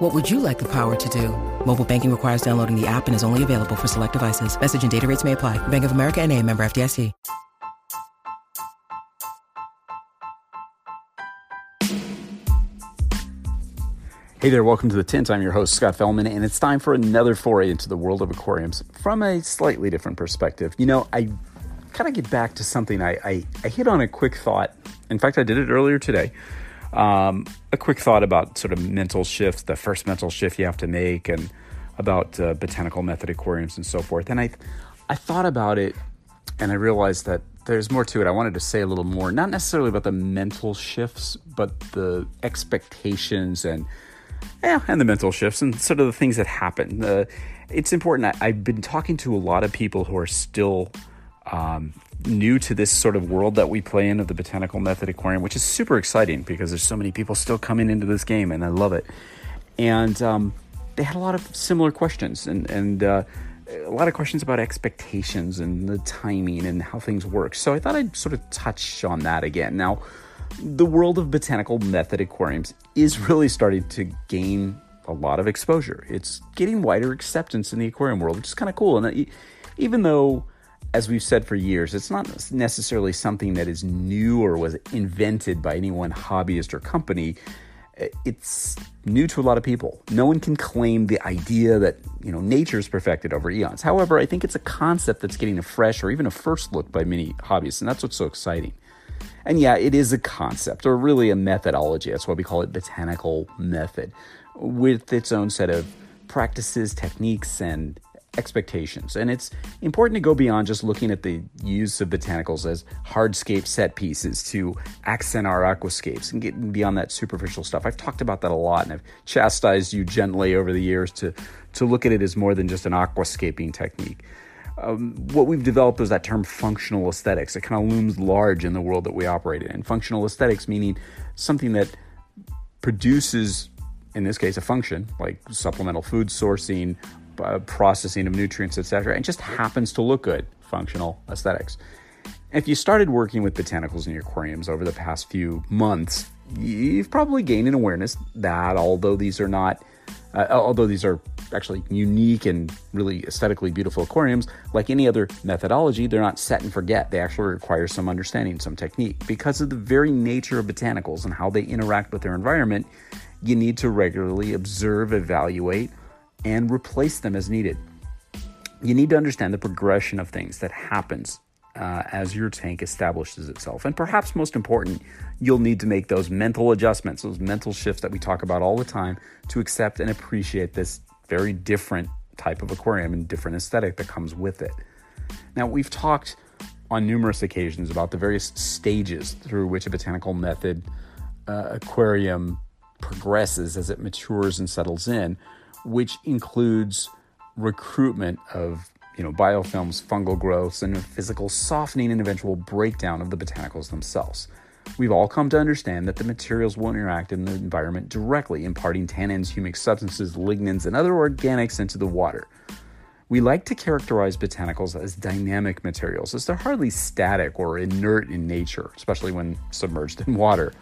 What would you like the power to do? Mobile banking requires downloading the app and is only available for select devices. Message and data rates may apply. Bank of America and a member FDIC. Hey there, welcome to the Tint. I'm your host, Scott Fellman, and it's time for another foray into the world of aquariums from a slightly different perspective. You know, I kind of get back to something I, I, I, hit on a quick thought. In fact, I did it earlier today. Um, a quick thought about sort of mental shifts, the first mental shift you have to make, and about uh, botanical method aquariums and so forth. And I, I thought about it, and I realized that there's more to it. I wanted to say a little more, not necessarily about the mental shifts, but the expectations and yeah, and the mental shifts and sort of the things that happen. Uh, it's important. I, have been talking to a lot of people who are still um, new to this sort of world that we play in of the botanical method aquarium, which is super exciting because there's so many people still coming into this game, and I love it. And um, they had a lot of similar questions and and uh, a lot of questions about expectations and the timing and how things work. So I thought I'd sort of touch on that again. Now the world of botanical method aquariums is really starting to gain a lot of exposure. It's getting wider acceptance in the aquarium world, which is kind of cool. And even though, as we've said for years, it's not necessarily something that is new or was invented by any one hobbyist or company, it's new to a lot of people. No one can claim the idea that you know nature's perfected over eons. However, I think it's a concept that's getting a fresh or even a first look by many hobbyists, and that's what's so exciting. And yeah, it is a concept or really a methodology. That's why we call it botanical method, with its own set of practices, techniques, and expectations. And it's important to go beyond just looking at the use of botanicals as hardscape set pieces to accent our aquascapes and getting beyond that superficial stuff. I've talked about that a lot and I've chastised you gently over the years to, to look at it as more than just an aquascaping technique um, what we've developed is that term functional aesthetics. It kind of looms large in the world that we operate in. Functional aesthetics meaning something that produces, in this case, a function like supplemental food sourcing, processing of nutrients, etc., and just happens to look good. Functional aesthetics. If you started working with botanicals in your aquariums over the past few months, you've probably gained an awareness that although these are not, uh, although these are actually unique and really aesthetically beautiful aquariums, like any other methodology, they're not set and forget. They actually require some understanding, some technique. Because of the very nature of botanicals and how they interact with their environment, you need to regularly observe, evaluate, and replace them as needed. You need to understand the progression of things that happens uh, as your tank establishes itself. And perhaps most important, you'll need to make those mental adjustments, those mental shifts that we talk about all the time to accept and appreciate this very different type of aquarium and different aesthetic that comes with it. Now, we've talked on numerous occasions about the various stages through which a botanical method uh, aquarium progresses as it matures and settles in, which includes recruitment of you know biofilms, fungal growths, and physical softening and eventual breakdown of the botanicals themselves. We've all come to understand that the materials will interact in the environment directly, imparting tannins, humic substances, lignins, and other organics into the water. We like to characterize botanicals as dynamic materials, as they're hardly static or inert in nature, especially when submerged in water.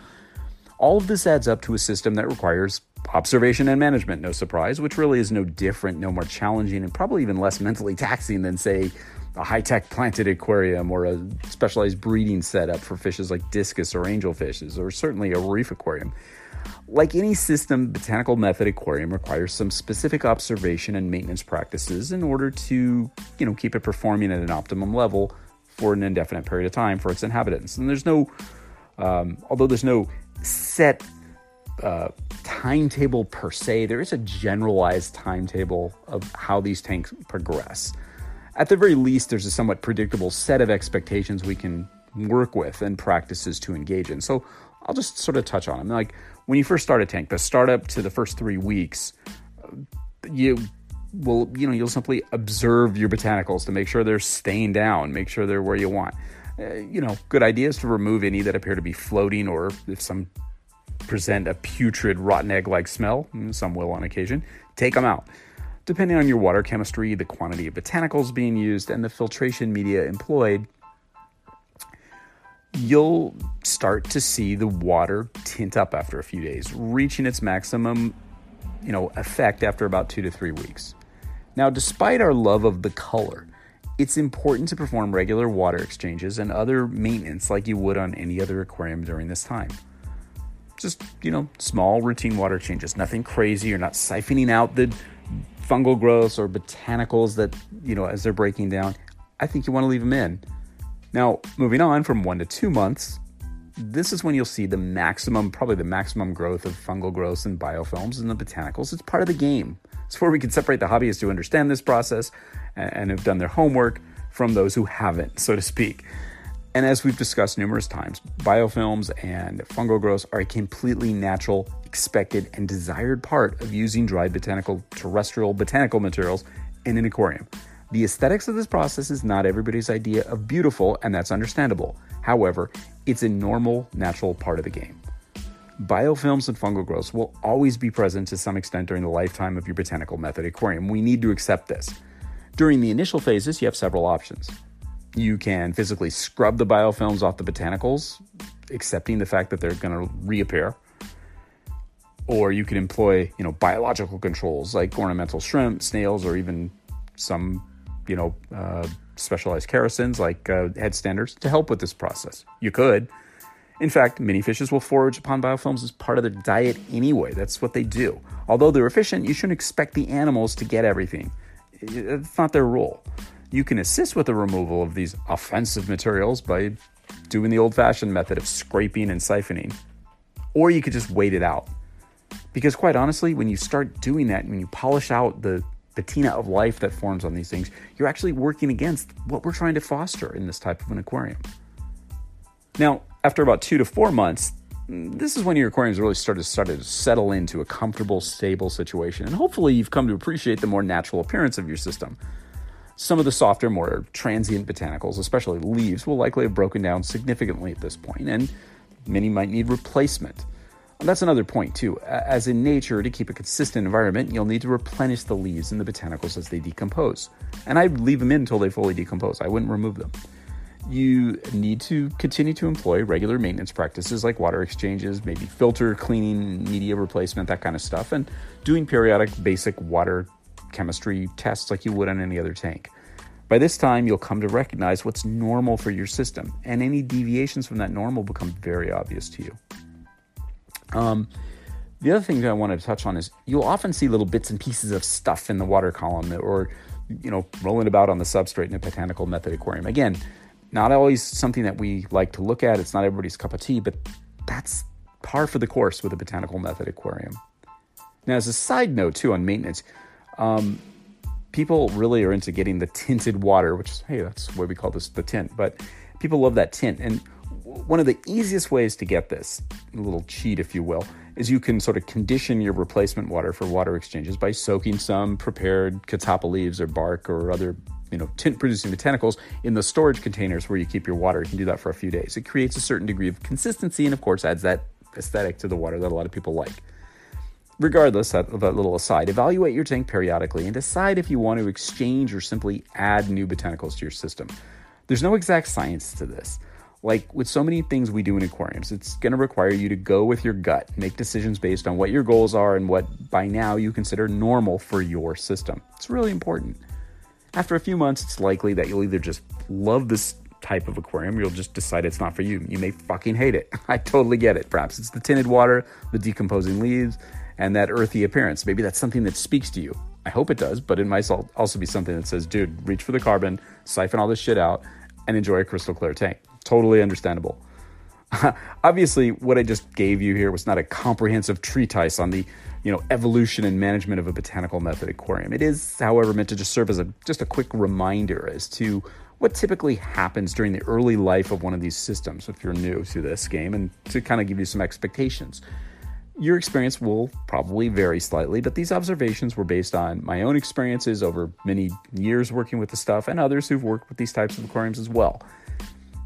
All of this adds up to a system that requires observation and management, no surprise, which really is no different, no more challenging, and probably even less mentally taxing than, say, a high tech planted aquarium or a specialized breeding setup for fishes like discus or angelfishes, or certainly a reef aquarium. Like any system, botanical method aquarium requires some specific observation and maintenance practices in order to, you know, keep it performing at an optimum level for an indefinite period of time for its inhabitants. And there's no, um, although there's no set uh, timetable per se, there is a generalized timetable of how these tanks progress at the very least, there's a somewhat predictable set of expectations we can work with and practices to engage in. So I'll just sort of touch on them. Like when you first start a tank, the startup to the first three weeks, you will, you know, you'll simply observe your botanicals to make sure they're staying down, make sure they're where you want. Uh, you know, good idea is to remove any that appear to be floating or if some present a putrid, rotten egg like smell, mm, some will on occasion, take them out. Depending on your water chemistry, the quantity of botanicals being used, and the filtration media employed, you'll start to see the water tint up after a few days, reaching its maximum, you know, effect after about 2 to 3 weeks. Now, despite our love of the color, it's important to perform regular water exchanges and other maintenance like you would on any other aquarium during this time. Just, you know, small routine water changes, nothing crazy. You're not siphoning out the fungal growths or botanicals that, you know, as they're breaking down. I think you want to leave them in. Now, moving on from one to two months, this is when you'll see the maximum, probably the maximum growth of fungal growths and biofilms and the botanicals. It's part of the game. It's where we can separate the hobbyists who understand this process and have done their homework from those who haven't, so to speak. And as we've discussed numerous times, biofilms and fungal growths are a completely natural, expected, and desired part of using dried botanical terrestrial botanical materials in an aquarium. The aesthetics of this process is not everybody's idea of beautiful, and that's understandable. However, it's a normal, natural part of the game. Biofilms and fungal growths will always be present to some extent during the lifetime of your botanical method aquarium. We need to accept this. During the initial phases, you have several options. You can physically scrub the biofilms off the botanicals, accepting the fact that they're going to reappear. Or you can employ, you know, biological controls like ornamental shrimp, snails, or even some you know, uh, specialized characins like uh, headstanders to help with this process. You could. In fact, many fishes will forage upon biofilms as part of their diet anyway. That's what they do. Although they're efficient, you shouldn't expect the animals to get everything. It's not their role. You can assist with the removal of these offensive materials by doing the old fashioned method of scraping and siphoning, or you could just wait it out. Because, quite honestly, when you start doing that, when you polish out the patina of life that forms on these things, you're actually working against what we're trying to foster in this type of an aquarium. Now, after about two to four months, this is when your aquariums really started started to settle into a comfortable, stable situation, and hopefully you've come to appreciate the more natural appearance of your system. Some of the softer, more transient botanicals, especially leaves, will likely have broken down significantly at this point, and many might need replacement. And that's another point, too. As in nature, to keep a consistent environment, you'll need to replenish the leaves and the botanicals as they decompose. And I'd leave them in until they fully decompose, I wouldn't remove them. You need to continue to employ regular maintenance practices like water exchanges, maybe filter cleaning, media replacement, that kind of stuff, and doing periodic basic water chemistry tests like you would on any other tank. By this time, you'll come to recognize what's normal for your system, and any deviations from that normal become very obvious to you. Um, the other thing that I wanted to touch on is you'll often see little bits and pieces of stuff in the water column or, you know, rolling about on the substrate in a botanical method aquarium. Again, not always something that we like to look at. It's not everybody's cup of tea, but that's par for the course with a botanical method aquarium. Now, as a side note, too, on maintenance, um, people really are into getting the tinted water, which is, hey, that's why we call this the tint, but people love that tint. And one of the easiest ways to get this, a little cheat if you will, is you can sort of condition your replacement water for water exchanges by soaking some prepared catappa leaves or bark or other you know tint producing botanicals in the storage containers where you keep your water. You can do that for a few days. It creates a certain degree of consistency and of course adds that aesthetic to the water that a lot of people like. Regardless of that little aside, evaluate your tank periodically and decide if you want to exchange or simply add new botanicals to your system. There's no exact science to this. Like with so many things we do in aquariums, it's going to require you to go with your gut, make decisions based on what your goals are and what by now you consider normal for your system. It's really important. After a few months, it's likely that you'll either just love this type of aquarium, or you'll just decide it's not for you. You may fucking hate it. I totally get it. Perhaps it's the tinted water, the decomposing leaves, and that earthy appearance. Maybe that's something that speaks to you. I hope it does, but it might also be something that says, dude, reach for the carbon, siphon all this shit out, and enjoy a crystal clear tank. Totally understandable. Obviously, what I just gave you here was not a comprehensive treatise on the, you know, evolution and management of a botanical method aquarium. It is, however, meant to just serve as a just a quick reminder as to what typically happens during the early life of one of these systems if you're new to this game and to kind of give you some expectations. Your experience will probably vary slightly, but these observations were based on my own experiences over many years working with the stuff and others who've worked with these types of aquariums as well.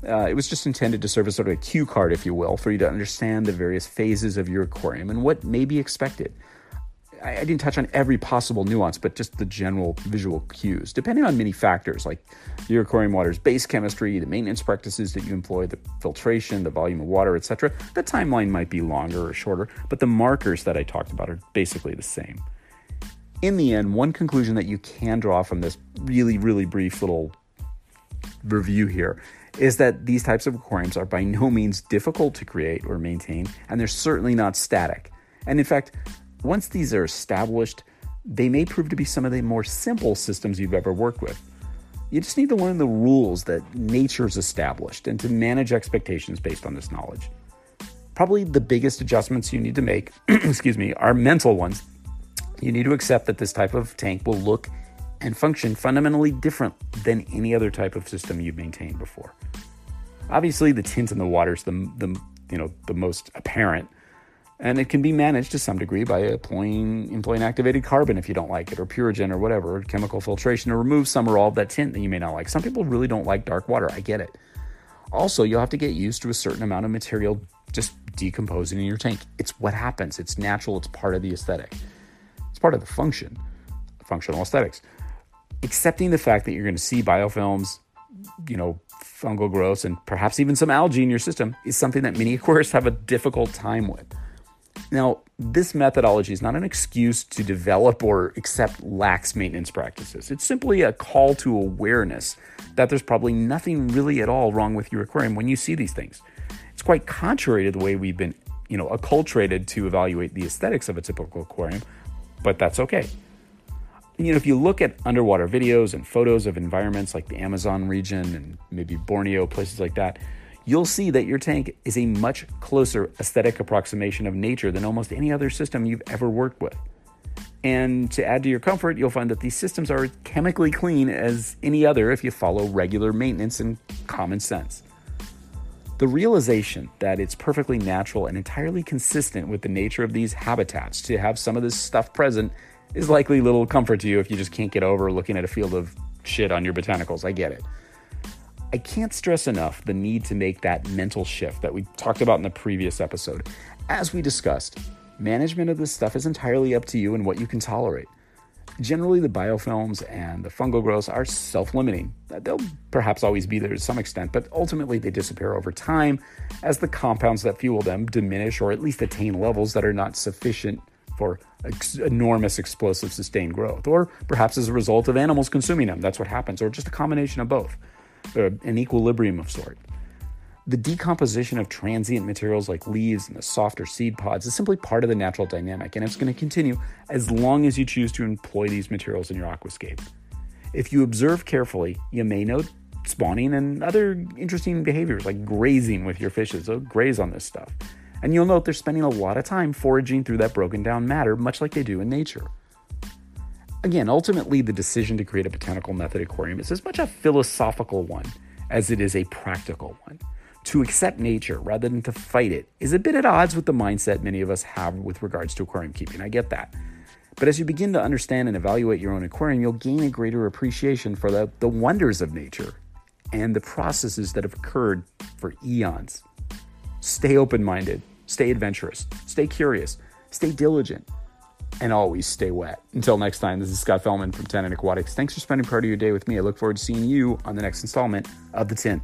Uh, it was just intended to serve as sort of a cue card, if you will, for you to understand the various phases of your aquarium and what may be expected. I, I didn't touch on every possible nuance, but just the general visual cues, depending on many factors like your aquarium water's base chemistry, the maintenance practices that you employ, the filtration, the volume of water, etc. The timeline might be longer or shorter, but the markers that I talked about are basically the same. In the end, one conclusion that you can draw from this really, really brief little review here is that these types of aquariums are by no means difficult to create or maintain, and they're certainly not static. And in fact, once these are established, they may prove to be some of the more simple systems you've ever worked with. You just need to learn the rules that nature's established and to manage expectations based on this knowledge. Probably the biggest adjustments you need to make, excuse me, are mental ones. You need to accept that this type of tank will look and function fundamentally different than any other type of system you've maintained before. Obviously, the tint in the water is the, the you know the most apparent and it can be managed to some degree by employing, employing activated carbon if you don't like it, or Purigen or whatever, or chemical filtration to remove some or all of that tint that you may not like. Some people really don't like dark water. I get it. Also, you'll have to get used to a certain amount of material just decomposing in your tank. It's what happens. It's natural. It's part of the aesthetic. It's part of the function, functional aesthetics. Accepting the fact that you're going to see biofilms, you know, fungal growths, and perhaps even some algae in your system is something that many aquarists have a difficult time with. Now, this methodology is not an excuse to develop or accept lax maintenance practices. It's simply a call to awareness that there's probably nothing really at all wrong with your aquarium when you see these things. It's quite contrary to the way we've been, you know, acculturated to evaluate the aesthetics of a typical aquarium, but that's okay. You know, if you look at underwater videos and photos of environments like the Amazon region and maybe Borneo, places like that, you'll see that your tank is a much closer aesthetic approximation of nature than almost any other system you've ever worked with. And to add to your comfort, you'll find that these systems are chemically clean as any other if you follow regular maintenance and common sense. The realization that it's perfectly natural and entirely consistent with the nature of these habitats to have some of this stuff present is likely little comfort to you if you just can't get over looking at a field of shit on your botanicals. I get it. I can't stress enough the need to make that mental shift that we talked about in the previous episode. As we discussed, management of this stuff is entirely up to you and what you can tolerate. Generally, the biofilms and the fungal growths are self limiting. They'll perhaps always be there to some extent, but ultimately they disappear over time as the compounds that fuel them diminish or at least attain levels that are not sufficient for ex- enormous explosive sustained growth, or perhaps as a result of animals consuming them. That's what happens, or just a combination of both an equilibrium of sort. The decomposition of transient materials like leaves and the softer seed pods is simply part of the natural dynamic, and it's going to continue as long as you choose to employ these materials in your aquascape. If you observe carefully, you may note spawning and other interesting behaviors like grazing with your fishes. They'll graze on this stuff. And you'll note they're spending a lot of time foraging through that broken down matter, much like they do in nature. Again, ultimately, the decision to create a botanical method aquarium is as much a philosophical one as it is a practical one. To accept nature rather than to fight it is a bit at odds with the mindset many of us have with regards to aquarium keeping. I get that. But as you begin to understand and evaluate your own aquarium, you'll gain a greater appreciation for the, the wonders of nature and the processes that have occurred for eons. Stay open minded, stay adventurous, stay curious, stay diligent and always stay wet. Until next time, this is Scott Fellman from Tannin Aquatics. Thanks for spending part of your day with me. I look forward to seeing you on the next installment of The Tint.